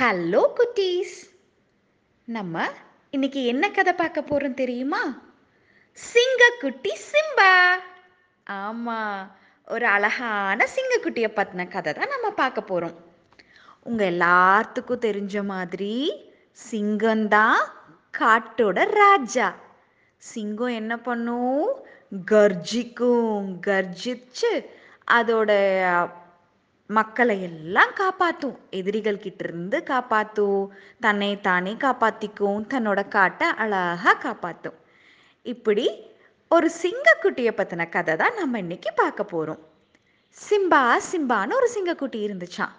Hello குட்டீஸ் நம்ம இன்னைக்கு என்ன கதை பார்க்க போறோம் தெரியுமா? சிங்கக்குட்டி சிம்பா. ஆமா ஒரு அழகான சிங்கக்குட்டியை பத்தின கதை தான் நம்ம பார்க்க போறோம். உங்க எல்லாத்துக்கும் தெரிஞ்ச மாதிரி சிங்கம்தான் காட்டோட ராஜா. சிங்கம் என்ன பண்ணும்? கர்ஜிக்கும் கர்ஜிச்சு அதோட மக்களை எல்லாம் காப்பாற்றும் எதிரிகள் கிட்ட இருந்து காப்பாற்றும் தன்னை தானே காப்பாத்திக்கும். தன்னோட காட்டை அழகா காப்பாற்றும் இப்படி ஒரு சிங்கக்குட்டியை பத்தின கதை தான் நம்ம இன்னைக்கு பார்க்க போறோம். சிம்பா சிம்பான்னு ஒரு சிங்கக்குட்டி இருந்துச்சான்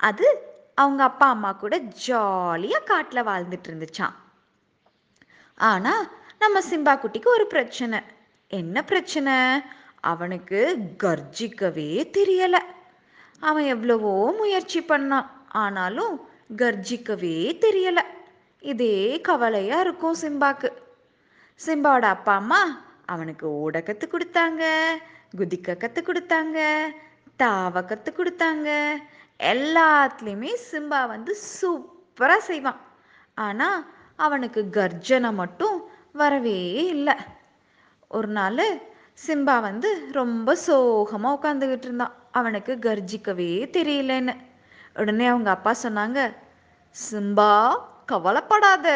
அது அவங்க அப்பா அம்மா கூட ஜாலியா காட்டில் வாழ்ந்துட்டு இருந்துச்சான் ஆனா நம்ம சிம்பா குட்டிக்கு ஒரு பிரச்சனை. என்ன பிரச்சனை? அவனுக்கு கர்ஜிக்கவே தெரியலை. அவன் எவ்வளவோ முயற்சி பண்ணான். ஆனாலும் கர்ஜிக்கவே தெரியல. இதே கவலையா இருக்கும் சிம்பாக்கு. சிம்பாவோட அப்பா அம்மா அவனுக்கு ஓட கத்து கொடுத்தாங்க குதிக்க கத்து கொடுத்தாங்க தாவ கத்து கொடுத்தாங்க. எல்லாத்துலேயுமே சிம்பா வந்து சூப்பரா செய்வான். ஆனா அவனுக்கு கர்ஜனை மட்டும் வரவே இல்லை. ஒரு நாள் சிம்பா வந்து ரொம்ப சோகமா உட்காந்துக்கிட்டு இருந்தான். அவனுக்கு கர்ஜிக்கவே தெரியலன்னு. உடனே அவங்க அப்பா சொன்னாங்க சிம்பா கவலைப்படாத.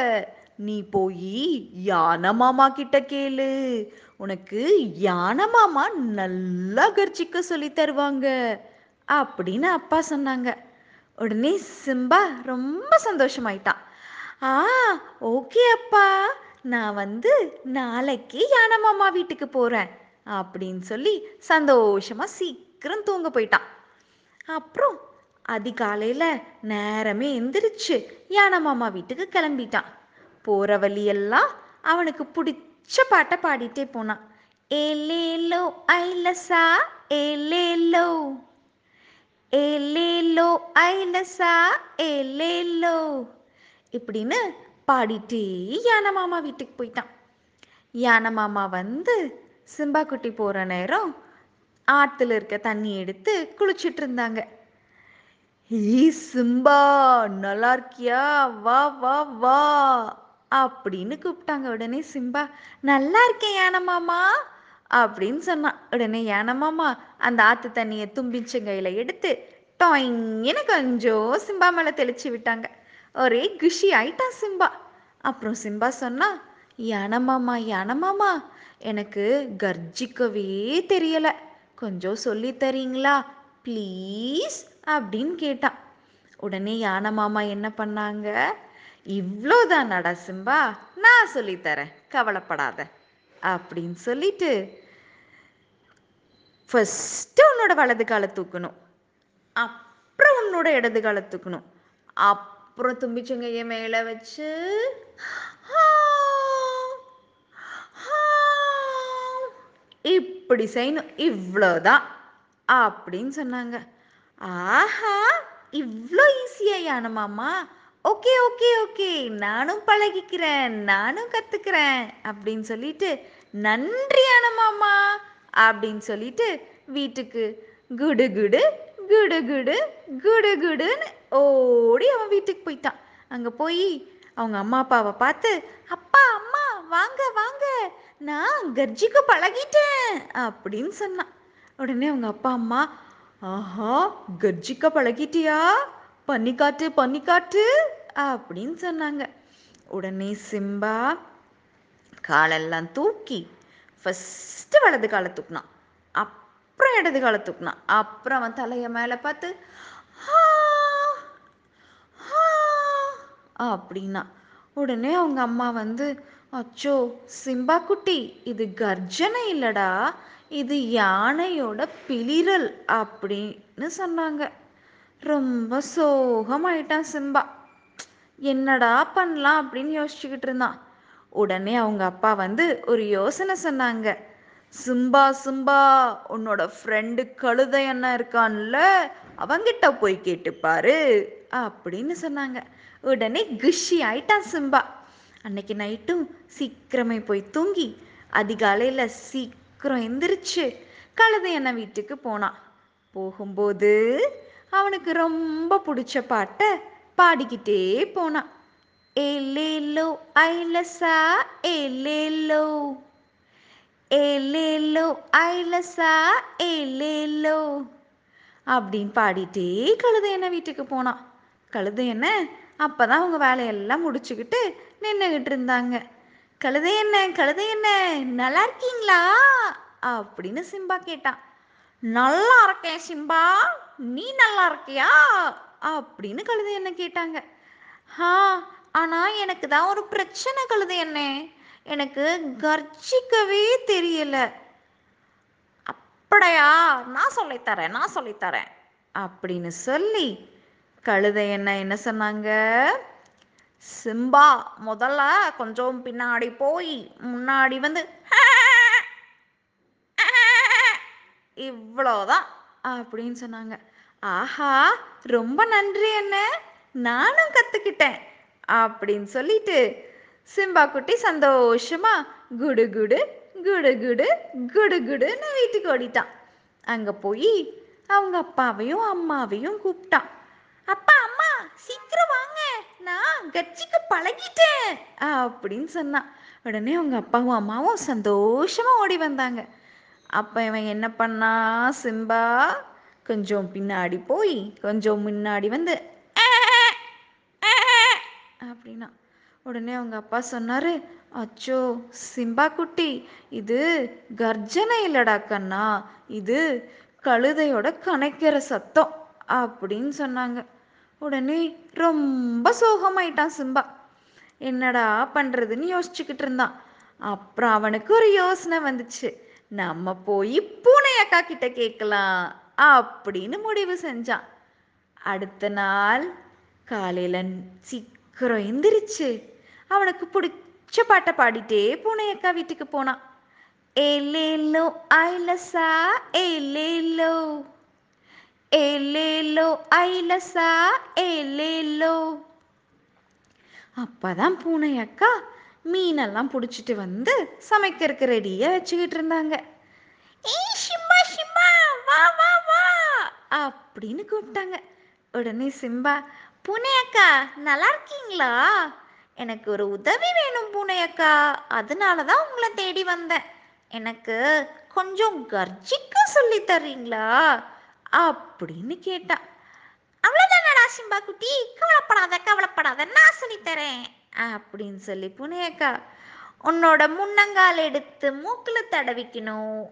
நீ போய் யானை மாமா கிட்ட கேளு. உனக்கு யானை மாமா நல்லா கர்ஜிக்க சொல்லி தருவாங்க அப்படின்னு அப்பா சொன்னாங்க. உடனே சிம்பா ரொம்ப சந்தோஷமாயிட்டான். ஆ ஓகே அப்பா. நான் வந்து நாளைக்கு யானை மாமா வீட்டுக்கு போறேன் அப்படின்னு சொல்லி சந்தோஷமா சீக்கிரம் தூங்க போயிட்டான். அப்புறம் அதிகாலையில நேரமே எந்திரிச்சு யானை மாமா வீட்டுக்கு கிளம்பிட்டான். போற வழியெல்லாம் அவனுக்கு பிடிச்ச பாட்டை பாடிட்டே போனான். ஏலேலோ ஐலசா ஏலேலோ ஏலேலோ ஐலசா ஏலேலோ இப்படின்னு பாடிட்டே யானை மாமா வீட்டுக்கு போயிட்டான். யானை மாமா வந்து சிம்பா குட்டி போற நேரம் ஆற்றுல இருக்க தண்ணி எடுத்து குளிச்சிட்டு இருந்தாங்க ஈ சிம்பா நல்லா இருக்கியா வா வா வா அப்படின்னு கூப்பிட்டாங்க உடனே சிம்பா. நல்லா இருக்கேன் யானை மாமா அப்படின்னு சொன்னான். உடனே யானை மாமா அந்த ஆத்து தண்ணியை தும்பிச்சங்கையில எடுத்து டொயின்னு கொஞ்சம் சிம்பா மேல தெளிச்சு விட்டாங்க. ஒரே குஷி ஆயிட்டான் சிம்பா. அப்புறம் சிம்பா சொன்னா யானை மாமா யானை மாமா எனக்கு கர்ஜிக்கவே தெரியலை. கொஞ்சம் சொல்லித்தரீங்களா ப்ளீஸ் அப்படின்னு கேட்டான் உடனே யானை மாமா என்ன பண்ணாங்க? இவ்வளோதானடா சிம்பா நான் சொல்லித்தரேன் கவலைப்படாத அப்படின்னு சொல்லிட்டு ஃபஸ்ட்டு உன்னோட வலது காலை தூக்கணும். அப்புறம் உன்னோட இடது காலை தூக்கணும். அப்புறம் தும்பிச்சங்கையை மேலே வச்சு ஆ, இப்படி செய்யணும். இவ்வளோதான் அப்படின்னு சொன்னாங்க. ஆஹா இவ்வளோ ஈஸியா யானை மாமா. Okay okay okay. நானும் பழகிக்கிறேன். நானும் கத்துக்கிறேன் அப்படின்னு சொல்லிட்டு நன்றியான மாமா அப்படின்னு சொல்லிட்டு வீட்டுக்கு குடு குடு குடு குடு குடு குடுன்னு ஓடி அவன் வீட்டுக்கு போயிட்டான். அங்கே போய் அவங்க அம்மா அப்பாவை பார்த்து அப்பா அம்மா வாங்க வாங்க. நான் கர்ஜிக்கு பழகிட்டேன் அப்படின்னு சொன்னான். உடனே அவங்க அப்பா அம்மா ஆஹா கர்ஜிக்க பழகிட்டியா? பண்ணி காட்டு பண்ணி காட்டு அப்படின்னு சொன்னாங்க. உடனே சிம்பா காலெல்லாம் தூக்கி ஃபர்ஸ்ட் வலது காலை தூக்குனான். அப்புறம் இடது காலை தூக்கினான். அப்புறம் அவன் தலையை மேலே பார்த்து அப்படின்னா. உடனே அவங்க அம்மா வந்து அச்சோ சிம்பா குட்டி இது கர்ஜனை இல்லடா. இது யானையோட பிளிரல் அப்படின்னு சொன்னாங்க. ரொம்ப சோகமாயிட்டான் சிம்பா. என்னடா பண்ணலாம் அப்படின்னு யோசிச்சுக்கிட்டு இருந்தான். உடனே அவங்க அப்பா வந்து ஒரு யோசனை சொன்னாங்க. சிம்பா சிம்பா உன்னோட ஃப்ரெண்டு கழுதை என்ன இருக்கான்ல அவங்கிட்ட போய் கேட்டுப்பாரு அப்படின்னு சொன்னாங்க. உடனே குஷி ஆயிட்டான் சிம்பா. அன்னைக்கு நைட்டும் சீக்கிரமே போய் தூங்கி அதிகாலையில் சீக்கிரம் எந்திரிச்சு கழுதை அண்ணன் வீட்டுக்கு போனான். போகும்போது அவனுக்கு ரொம்ப பிடிச்ச பாட்டை பாடிக்கிட்டே போனான். ஏலேலோ ஐலசா ஏலேலோ ஏலேலோ ஐலசா ஏலேலோ அப்படின்னு பாடிட்டே கழுதை என்ன வீட்டுக்கு போனான். கழுதை என்ன அப்பதான் அவங்க வேலையெல்லாம் முடிச்சுக்கிட்டு நின்றுகிட்டு இருந்தாங்க. கழுதை என்ன கழுதை என்ன நல்லா இருக்கீங்களா? அப்படின்னு சிம்பா கேட்டான். நல்லா இருக்கேன் சிம்பா நீ நல்லா இருக்கியா? அப்படின்னு கழுதை என்ன கேட்டாங்க. ஹா ஆனா எனக்கு தான் ஒரு பிரச்சனை கழுதை என்ன எனக்கு கர்ஜிக்கவே தெரியல. அப்படியா? நான் சொல்லித்தரேன் நான் சொல்லித்தரேன் அப்படின்னு சொல்லி கழுதை என்ன என்ன சொன்னாங்க? சிம்பா முதல்ல கொஞ்சம் பின்னாடி போய் முன்னாடி வந்து இவ்வளோதான் அப்படின்னு சொன்னாங்க. ஆஹா ரொம்ப நன்றி என்ன நானும் கத்துக்கிட்டேன் அப்படின்னு சொல்லிட்டு சிம்பா குட்டி சந்தோஷமா குடு குடு குடு குடு குடு குடுன்னு வீட்டுக்கு ஓடிட்டான். அங்க போய் அவங்க அப்பாவையும் அம்மாவையும் கூப்பிட்டான். அப்பா அம்மா சீக்கிரம் நான் கட்சிக்க பழகிட்டேன் அப்படின்னு சொன்னான். உடனே அவங்க அப்பாவும் அம்மாவும் சந்தோஷமா ஓடி வந்தாங்க. அப்ப இவன் என்ன பண்ணா சிம்பா கொஞ்சம் பின்னாடி போய் கொஞ்சம் முன்னாடி வந்து அப்படின்னா. உடனே அவங்க அப்பா சொன்னாரு அச்சோ சிம்பா குட்டி இது கர்ஜனை இல்லடா கண்ணா இது கழுதையோட கணக்கிற சத்தம் அப்படின்னு சொன்னாங்க. உடனே ரொம்ப சோகமாயிட்டான் சிம்பா. என்னடா பண்றதுன்னு யோசிச்சுக்கிட்டு இருந்தான். அப்புறம் அவனுக்கு ஒரு யோசனை வந்துச்சு. நம்ம போய் பூனை அக்கா கிட்ட கேட்கலாம் அப்படின்னு முடிவு செஞ்சான். அடுத்த நாள் காலையில சீக்கிரம் எந்திரிச்சு அவனுக்கு பிடிச்ச பாட்டை பாடிட்டே பூனை அக்கா வீட்டுக்கு போனான். ஏலேலோ ஐலசா ஏலேலோ ஏலேலோ ஐலசா ஏலேலோ அப்பதான் பூனை அக்கா மீனெல்லாம் பிடிச்சிட்டு வந்து சமைக்கிறதுக்கு ரெடியா வச்சுக்கிட்டு இருந்தாங்க. சிம்பா சிம்பா வா வா வா அப்படின்னு கூப்பிட்டாங்க. உடனே சிம்பா பூனை அக்கா நல்லா இருக்கீங்களா? எனக்கு ஒரு உதவி வேணும் பூனை அக்கா. அதனால தான் உங்களை தேடி வந்தேன். எனக்கு கொஞ்சம் கர்ஜிக்க சொல்லி தர்றீங்களா? அப்படின்னு கேட்டா அவ்வளோதானடா சிம்பா குட்டி? கவலைப்படாத கவலைப்படாத நான் சொல்லித்தரேன் அப்படின்னு சொல்லி புனேக்கா உன்னோட முன்னங்கால் எடுத்து மூக்கில் தடவிக்கணும்.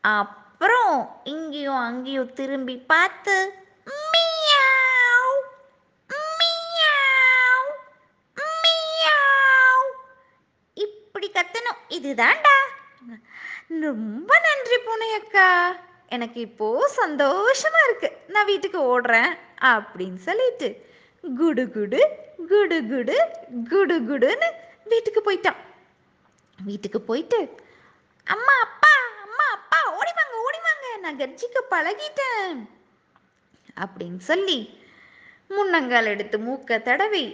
அப்புறம் இங்கேயும் அங்கேயும் திரும்பி பார்த்து மியாவ், மியாவ், மியாவ். இப்படி கத்தணும். இதுதான்டா. ரொம்ப நன்றி பூனையக்கா. எனக்கு இப்போ சந்தோஷமா இருக்கு. நான் வீட்டுக்கு ஓடுறேன் அப்படின்னு சொல்லிட்டு குடு குடு குடு குடு குடு குடுன்னு வீட்டுக்கு போயிட்டான். வீட்டுக்கு போயிட்டு அம்மா அப்பா அம்மா அப்பா ஓடி வாங்க ஓடி வாங்க நான் கர்ஜிக்க பழகிட்டேன் அப்படின்னு சொல்லி முன்னங்கால் எடுத்து மூக்க தடவி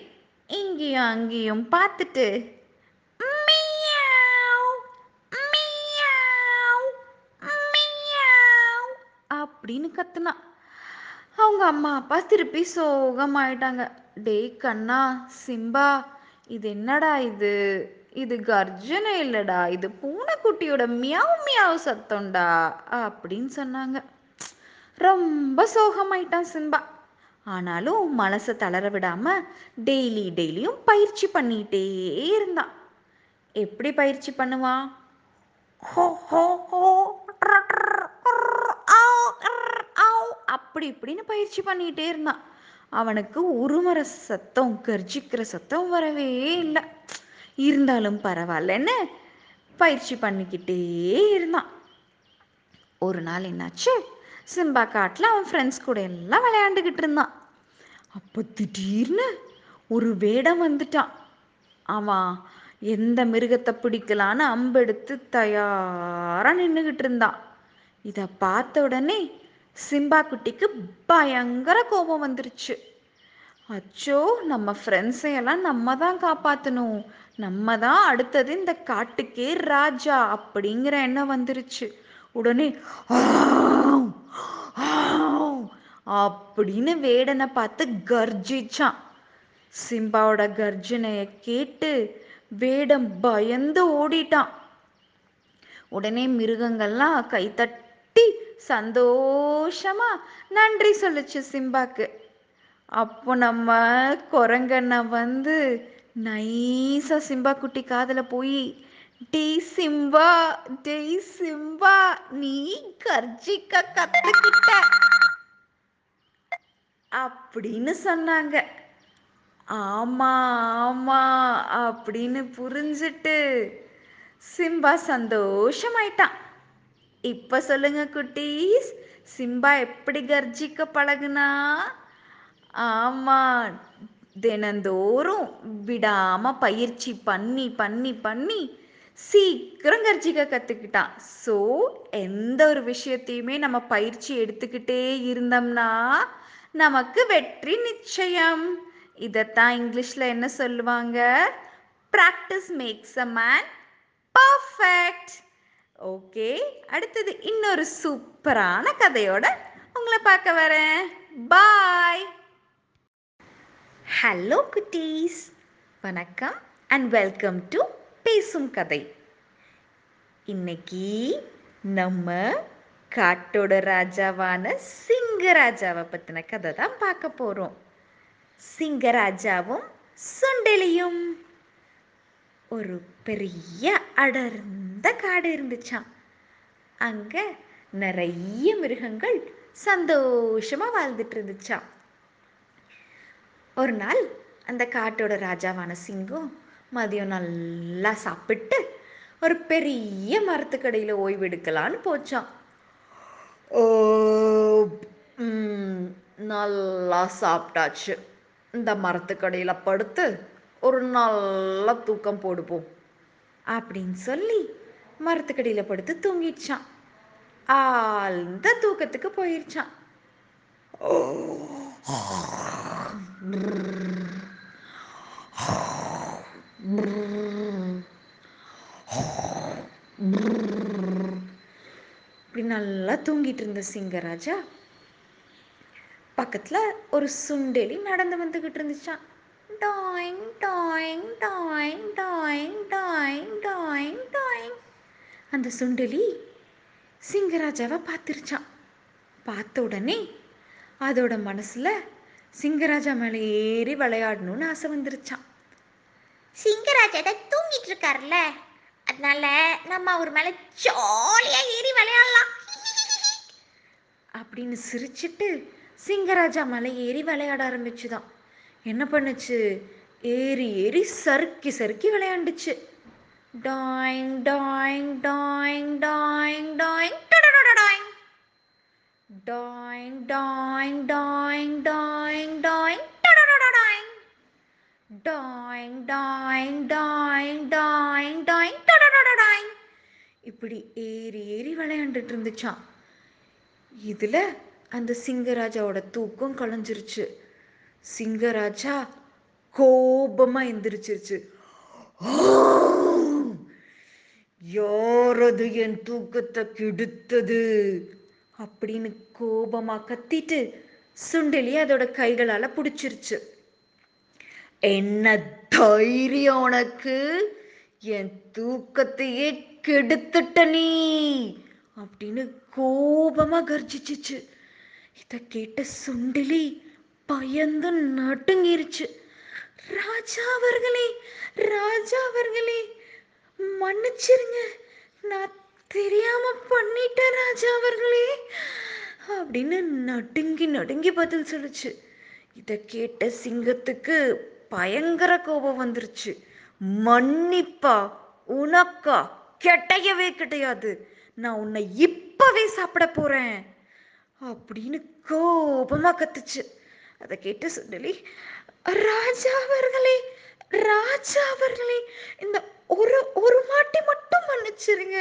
இங்கேயும் அங்கேயும் பார்த்துட்டு அப்படின்னு கத்துனா. அவங்க அம்மா அப்பா திருப்பி சோகமாயிட்டாங்க. டேய் கண்ணா சிம்பா இது என்னடா இது? இது கர்ஜனை இல்லடா. இது பூனைக்குட்டியோட மியாவ் மியாவ் சத்தம்டா அப்படின்னு சொன்னாங்க. ரொம்ப சோகமாயிட்டான் சிம்பா. ஆனாலும் மனசை தளர விடாம டெய்லி டெய்லியும் பயிற்சி பண்ணிட்டே இருந்தான். எப்படி பயிற்சி பண்ணுவான்? ஹோ ஹோ ஹோ அப்படி இப்படின்னு பயிற்சி பண்ணிட்டே இருந்தான். அவனுக்கு உருமர சத்தம் கர்ஜிக்கிற சத்தம் வரவே இல்லை. இருந்தாலும் பரவாயில்லன்னு பயிற்சி பண்ணிக்கிட்டே இருந்தான். ஒரு நாள் என்னாச்சு? சிம்பா காட்டில் அவன் ஃப்ரெண்ட்ஸ் கூட எல்லாம் விளையாண்டுக்கிட்டு இருந்தான். அப்போ திடீர்னு ஒரு வேடம் வந்துட்டான். அவன் எந்த மிருகத்தை பிடிக்கலான்னு அம்பெடுத்து தயாராக நின்றுக்கிட்டு இருந்தான். இதை பார்த்த உடனே சிம்பா குட்டிக்கு பயங்கர கோபம் வந்துருச்சு. அச்சோ நம்ம ஃப்ரெண்ட்ஸை எல்லாம் நம்ம தான் காப்பாற்றணும் நம்ம தான் அடுத்தது இந்த காட்டுக்கே ராஜா அப்படிங்கிற எண்ணம் வந்துருச்சு. உடனே ஆவ்" அப்படின்னு வேடனை பார்த்து கர்ஜிச்சான். சிம்பாவோட கர்ஜனையை கேட்டு வேடம் பயந்து ஓடிட்டான். உடனே மிருகங்கள்லாம் கைத்தட்டி சந்தோஷமா. நன்றி சொல்லுச்சு சிம்பாக்கு. அப்போ நம்ம குரங்கண்ணா வந்து நைஸா சிம்பா குட்டி காதுல போய் டீ சிம்பா டெய் சிம்பா நீ கர்ஜிக்க கத்துக்கிட்ட. அப்படின்னு சொன்னாங்க. ஆமா ஆமா அப்படின்னு புரிஞ்சிட்டு சிம்பா சந்தோஷமாயிட்டான். இப்ப சொல்லுங்க குட்டீஸ். சிம்பா எப்படி கர்ஜிக்க பழகுனா? ஆமா தினந்தோறும் விடாம பயிற்சி பண்ணி பண்ணி பண்ணி சீக்கிரம் கர்ஜிக்க கத்துக்கிட்டான். ஸோ எந்த ஒரு விஷயத்தையுமே நம்ம பயிற்சி எடுத்துக்கிட்டே இருந்தோம்னா நமக்கு வெற்றி நிச்சயம். இதைத்தான் இங்கிலீஷ்ல என்ன சொல்லுவாங்க? Practice makes a man perfect okay அடுத்தது இன்னொரு சூப்பரான கதையோட உங்களை பார்க்க வரேன். பாய் ஹலோ குட்டீஸ். வணக்கம் அண்ட் வெல்கம் டு பேசும் கதை. இன்னைக்கு நம்ம காட்டோட ராஜாவான சிங்கராஜாவை பற்றின கதை தான் பார்க்க போகிறோம் சிங்கராஜாவும் சுண்டலியும். ஒரு பெரிய அடர்ந்த காடு இருந்துச்சாம். அங்க நிறைய மிருகங்கள் சந்தோஷமா வாழ்ந்துட்டு இருந்துச்சாம். ஒரு நாள் அந்த காட்டோட ராஜாவான சிங்கம் மதியம் நல்லா சாப்பிட்டு ஒரு பெரிய மரத்துக்கடையில் ஓய்வெடுக்கலான்னு போச்சான் ஓ, நல்லா சாப்பிட்டாச்சு. இந்த மரத்துக்கடையில் படுத்து ஒரு நல்ல தூக்கம் போடுப்போம் அப்படின்னு சொல்லி மரத்துக்கடியில் படுத்து தூங்கிடுச்சான். ஆழ்ந்த தூக்கத்துக்கு போயிருச்சான். இப்படி நல்லா தூங்கிட்டு இருந்த சிங்கராஜா பக்கத்துல ஒரு சுண்டெலி நடந்து வந்துகிட்டு இருந்துச்சான் டாயிங் டாயிங் டாயிங் டாயிங் டாயிங் டாயிங் டாயிங். அந்த சுண்டெலி சிங்கராஜாவை பார்த்துருச்சான் பார்த்த உடனே அதோட மனசுல சிங்கராஜா மேலே ஏறி விளையாடணும்னு ஆசை வந்துருச்சான் சிங்கராஜா தான் தூங்கிட்டு இருக்காருல்ல. அதனால நம்ம அவர் மேல ஜாலியா ஏறி விளையாடலாம். அப்படின்னு சிரிச்சிட்டு சிங்கராஜா மேலே ஏறி விளையாட ஆரம்பிச்சுதான். என்ன பண்ணுச்சு? ஏறி ஏறி சறுக்கி சறுக்கி விளையாண்டுச்சு. டாயிங் டாயிங் டாயிங் டாயிங் டாயிங் டாயிங் டாயிங் டாயிங் டாயிங் டாயிங் டாயிங் டாயிங் டாயிங் டாயிங் டாயிங் டாயிங் டாயிங் டடடடடாயிங். இப்படி ஏறி ஏறி விளையாண்டுட்டு இருந்துச்சான் இதுல அந்த சிங்கராஜாவோட தூக்கம் கலைஞ்சிருச்சு. சிங்கராஜா கோபமா எந்திரிச்சிருச்சு. யாரது என் தூக்கத்தை கெடுத்தது? அப்படின்னு கோபமா கத்திட்டு சுண்டலி அதோட கைகளால பிடிச்சிருச்சு. என்ன தைரியம் உனக்கு? என் தூக்கத்தையே கெடுத்துட்ட நீ! அப்படின்னு கோபமா கர்ஜிச்சிச்சு. இத கேட்ட சுண்டலி பயந்து நடுங்கிருச்சு. ராஜா அவர்களே ராஜா அவர்களே! மன்னிச்சிருங்க. நான் தெரியாம பண்ணிட்டேன் ராஜா அவர்களே. அப்படின்னு நடுங்கி நடுங்கி பதில் சொல்லுச்சு. இதை கேட்ட சிங்கத்துக்கு பயங்கர கோபம் வந்துருச்சு. மன்னிப்பா உனக்கா கெட்டையவே கிடையாது. நான் உன்னை இப்பவே சாப்பிட போறேன். அப்படின்னு கோபமா கத்துச்சு. அதை கேட்டு சுண்டலி ராஜா அவர்களே ராஜா அவர்களே இந்த ஒரு ஒரு மாட்டி மட்டும் மன்னிச்சிருங்க.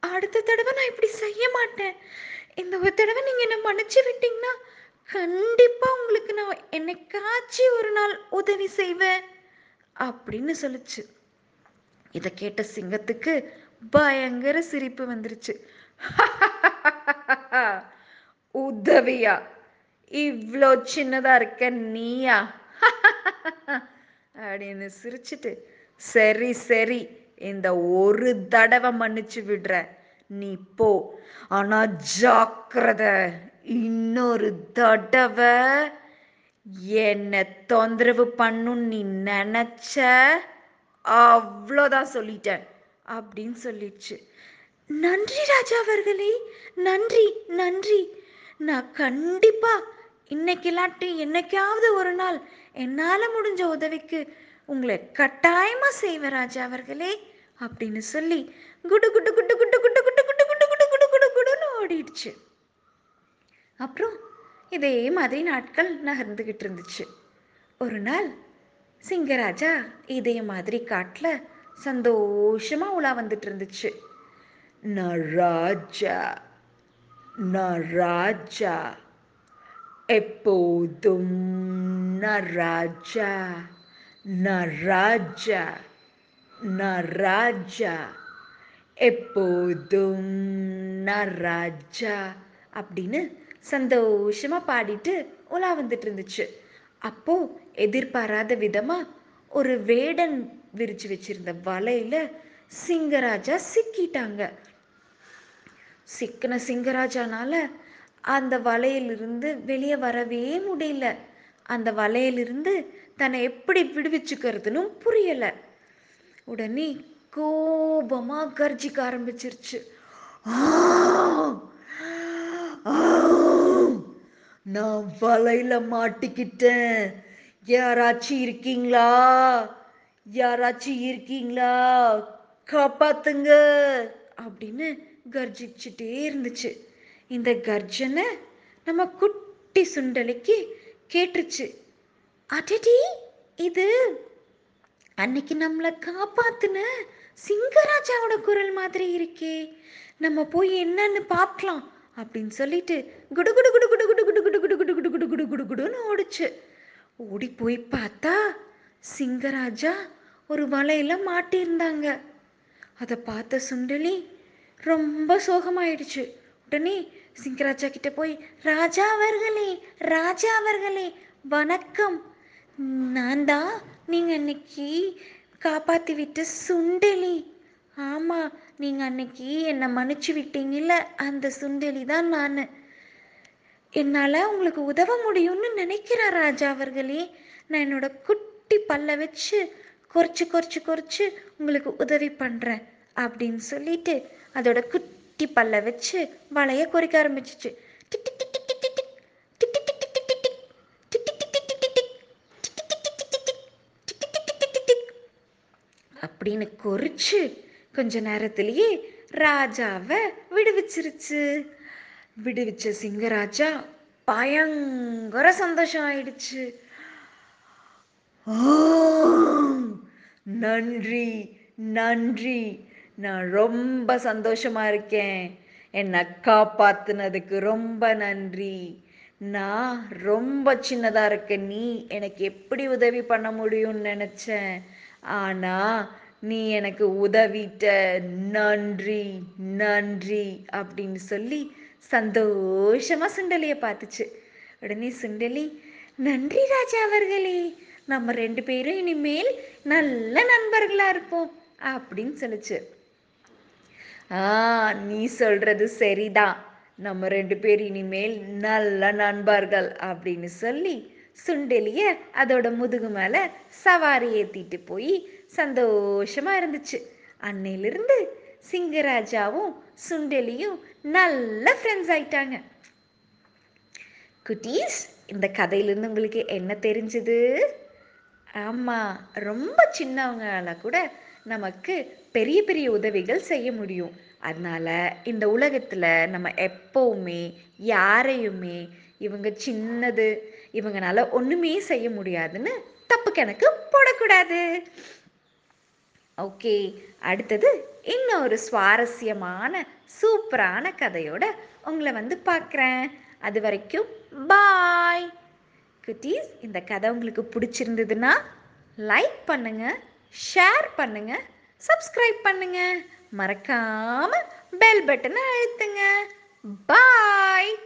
அடுத்த தடவை நான் இப்படி செய்ய மாட்டேன். இந்த ஒரு தடவை நீங்க என்ன மன்னிச்சு விட்டீங்கன்னா கண்டிப்பா உங்களுக்கு நான் என்னைக்காச்சும் ஒரு நாள் உதவி செய்வேன் அப்படின்னு சொல்லுச்சு. இதை கேட்ட சிங்கத்துக்கு பயங்கர சிரிப்பு வந்துருச்சு. உதவியா? இவ்வளோ சின்னதா இருக்க நீயா? அப்படின்னு சிரிச்சிட்டு சரி சரி. இந்த ஒரு தடவை மன்னிச்சு விடுற. நீ போ. ஆனா ஜாக்கிரத. இன்னொரு தடவை. என்ன தொந்தரவு பண்ணும் நீ நினைச்ச. அவ்வளோதான் சொல்லிட்டேன். அப்படின்னு சொல்லிடுச்சு. நன்றி ராஜா அவர்களே. நன்றி நன்றி. நான் கண்டிப்பா இன்னைக்கு இல்லாட்டி என்னைக்காவது ஒரு நாள் என்னால முடிஞ்ச உதவிக்கு உங்களை கட்டாயமா செய்வேன் ராஜா அவர்களே அப்படின்னு சொல்லி குடு குடு குட்டு குட்டு குட்டு குட்டு குட்டு குட்டு குடு குடு குடு குடுன்னு ஓடிடுச்சு அப்புறம் இதே மாதிரி நாட்கள் நகர்ந்துகிட்டு இருந்துச்சு ஒரு நாள் சிங்கராஜா இதே மாதிரி காட்டில் சந்தோஷமா உலா வந்துட்டு இருந்துச்சு நான் ராஜா நான் ராஜா எப்போதும் நான் ராஜா நான் ராஜா நான் ராஜா எப்போதும் நான் ராஜா அப்படின்னு சந்தோஷமா பாடிட்டு உலா வந்துட்டு இருந்துச்சு. அப்போ எதிர்பாராத விதமா ஒரு வேடன் விரிச்சு வச்சிருந்த வலையில சிங்கராஜா சிக்கிட்டாங்க. சிக்கின சிங்கராஜானால அந்த வலையிலிருந்து வெளியே வரவே முடியல. அந்த வலையிலிருந்து தன்னை எப்படி விடுவிச்சுக்கிறதுன்னு புரியல. உடனே கோபமா கர்ஜிக்க ஆரம்பிச்சிருச்சு. நான் வலையில மாட்டிக்கிட்டேன். யாராச்சும் இருக்கீங்களா? யாராச்சும் இருக்கீங்களா? காப்பாத்துங்க அப்படின்னு கர்ஜிச்சுட்டே இருந்துச்சு. இந்த கர்ஜனை நம்ம குட்டி சுண்டலிக்கு கேட்டுருச்சு. அடடி இது அன்னைக்கு நம்மளை காப்பாத்துன சிங்கராஜாவோட குரல் மாதிரி இருக்கே நம்ம போய் என்னன்னு பார்க்கலாம் அப்படின்னு சொல்லிட்டு குடு குடு குடு குடு குடு குடு குடு குடு குடு குடு குடு குடு குடு குடுன்னு ஓடிச்சு ஓடி போய் பார்த்தா சிங்கராஜா ஒரு வலையில மாட்டியிருந்தாங்க அதை பார்த்த சுண்டலி ரொம்ப சோகமாயிடுச்சு உடனே சிங்கராஜா கிட்ட போய் ராஜா அவர்களே ராஜா அவர்களே வணக்கம் நான் தான் நீங்கள் அன்னைக்கு காப்பாற்றி விட்ட சுண்டலி. ஆமாம் நீங்கள் அன்னைக்கு என்னை மன்னிச்சு விட்டீங்கல்ல அந்த சுண்டலி தான் நான். என்னால் உங்களுக்கு உதவ முடியும்னு நினைக்கிறார் ராஜா அவர்களே. நான் என்னோட குட்டி பல்ல வச்சு குறைச்சி குறைச்சி குறைச்சி உங்களுக்கு உதவி பண்ணுறேன் அப்படின்னு சொல்லிட்டு அதோட குட்டி பல்ல வச்சு வலைய குறைக்க ஆரம்பிச்சிச்சு. அப்படின்னு கொறிச்சு கொஞ்ச நேரத்திலேயே ராஜாவை விடுவிச்சிருச்சு. விடுவிச்ச சிங்கராஜா பயங்கர சந்தோஷம் ஆயிடுச்சு. நன்றி நன்றி. நான் ரொம்ப சந்தோஷமா இருக்கேன். என்னை காப்பாத்துனதுக்கு ரொம்ப நன்றி. நான் ரொம்ப சின்னதா இருக்க நீ எனக்கு எப்படி உதவி பண்ண முடியும்னு நினைச்சேன். ஆனா நீ எனக்கு உதவிட்ட நன்றி நன்றி அப்படின்னு சொல்லி சந்தோஷமா சுண்டலிய பார்த்துச்சு. உடனே சுண்டலி நன்றி ராஜா அவர்களே நம்ம ரெண்டு பேரும் இனிமேல் நல்ல நண்பர்களா இருப்போம் அப்படின்னு சொல்லுச்சு. ஆ நீ சொல்றது சரிதான். நம்ம ரெண்டு பேர் இனிமேல் நல்ல நண்பர்கள் அப்படின்னு சொல்லி சுண்டெலிய அதோட முதுகு மேல சவாரி ஏத்திட்டு போய் சந்தோஷமா இருந்துச்சு. அன்னையிலிருந்து சிங்கராஜாவும் சுண்டலியும் நல்ல ஃப்ரெண்ட்ஸ் ஆயிட்டாங்க. குட்டீஸ் இந்த கதையிலிருந்து உங்களுக்கு என்ன தெரிஞ்சது? ஆமாம் ரொம்ப சின்னவங்களால கூட நமக்கு பெரிய பெரிய உதவிகள் செய்ய முடியும். அதனால இந்த உலகத்தில் நம்ம எப்போவுமே யாரையுமே இவங்க சின்னது இவங்களால ஒன்றுமே செய்ய முடியாதுன்னு தப்பு கணக்கு போடக்கூடாது. ஓகே. அடுத்தது இன்னொரு சுவாரஸ்யமான சூப்பரான கதையோட உங்களை வந்து பார்க்குறேன். அது வரைக்கும் பாய். குட்டீஸ் இந்த கதை உங்களுக்கு பிடிச்சிருந்ததுன்னா லைக் பண்ணுங்க ஷேர் பண்ணுங்க சப்ஸ்கிரைப் பண்ணுங்க. மறக்காம பெல் பட்டனை அழுத்துங்க. பாய்.